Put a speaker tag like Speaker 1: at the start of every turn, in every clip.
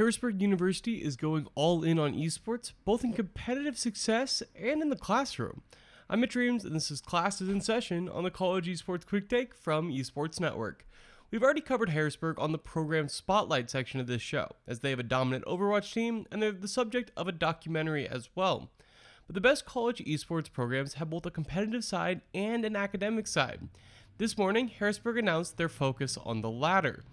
Speaker 1: Harrisburg University is going all in on esports, both in competitive success and in the classroom. I'm Mitch Reames, and this is Classes in Session on the College Esports Quick Take from Esports Network. We've already covered Harrisburg on the program Spotlight section of this show, as they have a dominant Overwatch team and they're the subject of a documentary as well. But the best college esports programs have both a competitive side and an academic side. This morning, Harrisburg announced their focus on the latter.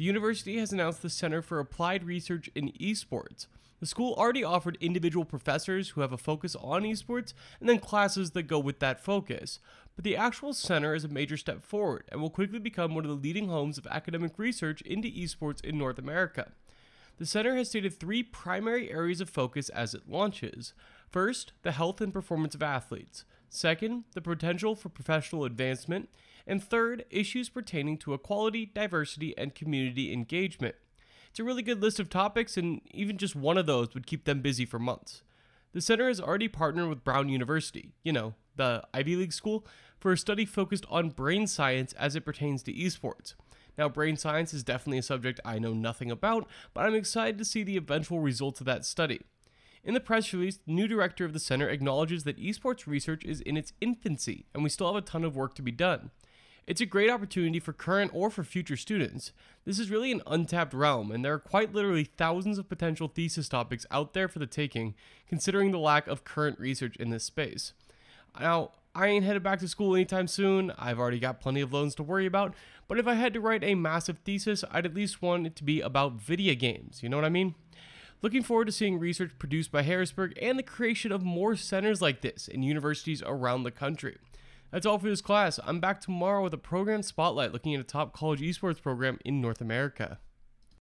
Speaker 1: The university has announced the Center for Applied Research in Esports. The school already offered individual professors who have a focus on esports and then classes that go with that focus. But the actual center is a major step forward and will quickly become one of the leading homes of academic research into esports in North America. The center has stated three primary areas of focus as it launches. First, the health and performance of athletes. Second, the potential for professional advancement. And third, issues pertaining to equality, diversity, and community engagement. It's a really good list of topics, and even just one of those would keep them busy for months. The center has already partnered with Brown University, you know, the Ivy League school, for a study focused on brain science as it pertains to esports. Now, brain science is definitely a subject I know nothing about, but I'm excited to see the eventual results of that study. In the press release, the new director of the center acknowledges that esports research is in its infancy and we still have a ton of work to be done. It's a great opportunity for current or for future students. This is really an untapped realm, and there are quite literally thousands of potential thesis topics out there for the taking, considering the lack of current research in this space. Now, I ain't headed back to school anytime soon. I've already got plenty of loans to worry about, but if I had to write a massive thesis, I'd at least want it to be about video games. You know what I mean? Looking forward to seeing research produced by Harrisburg and the creation of more centers like this in universities around the country. That's all for this class. I'm back tomorrow with a program spotlight looking at a top college esports program in North America.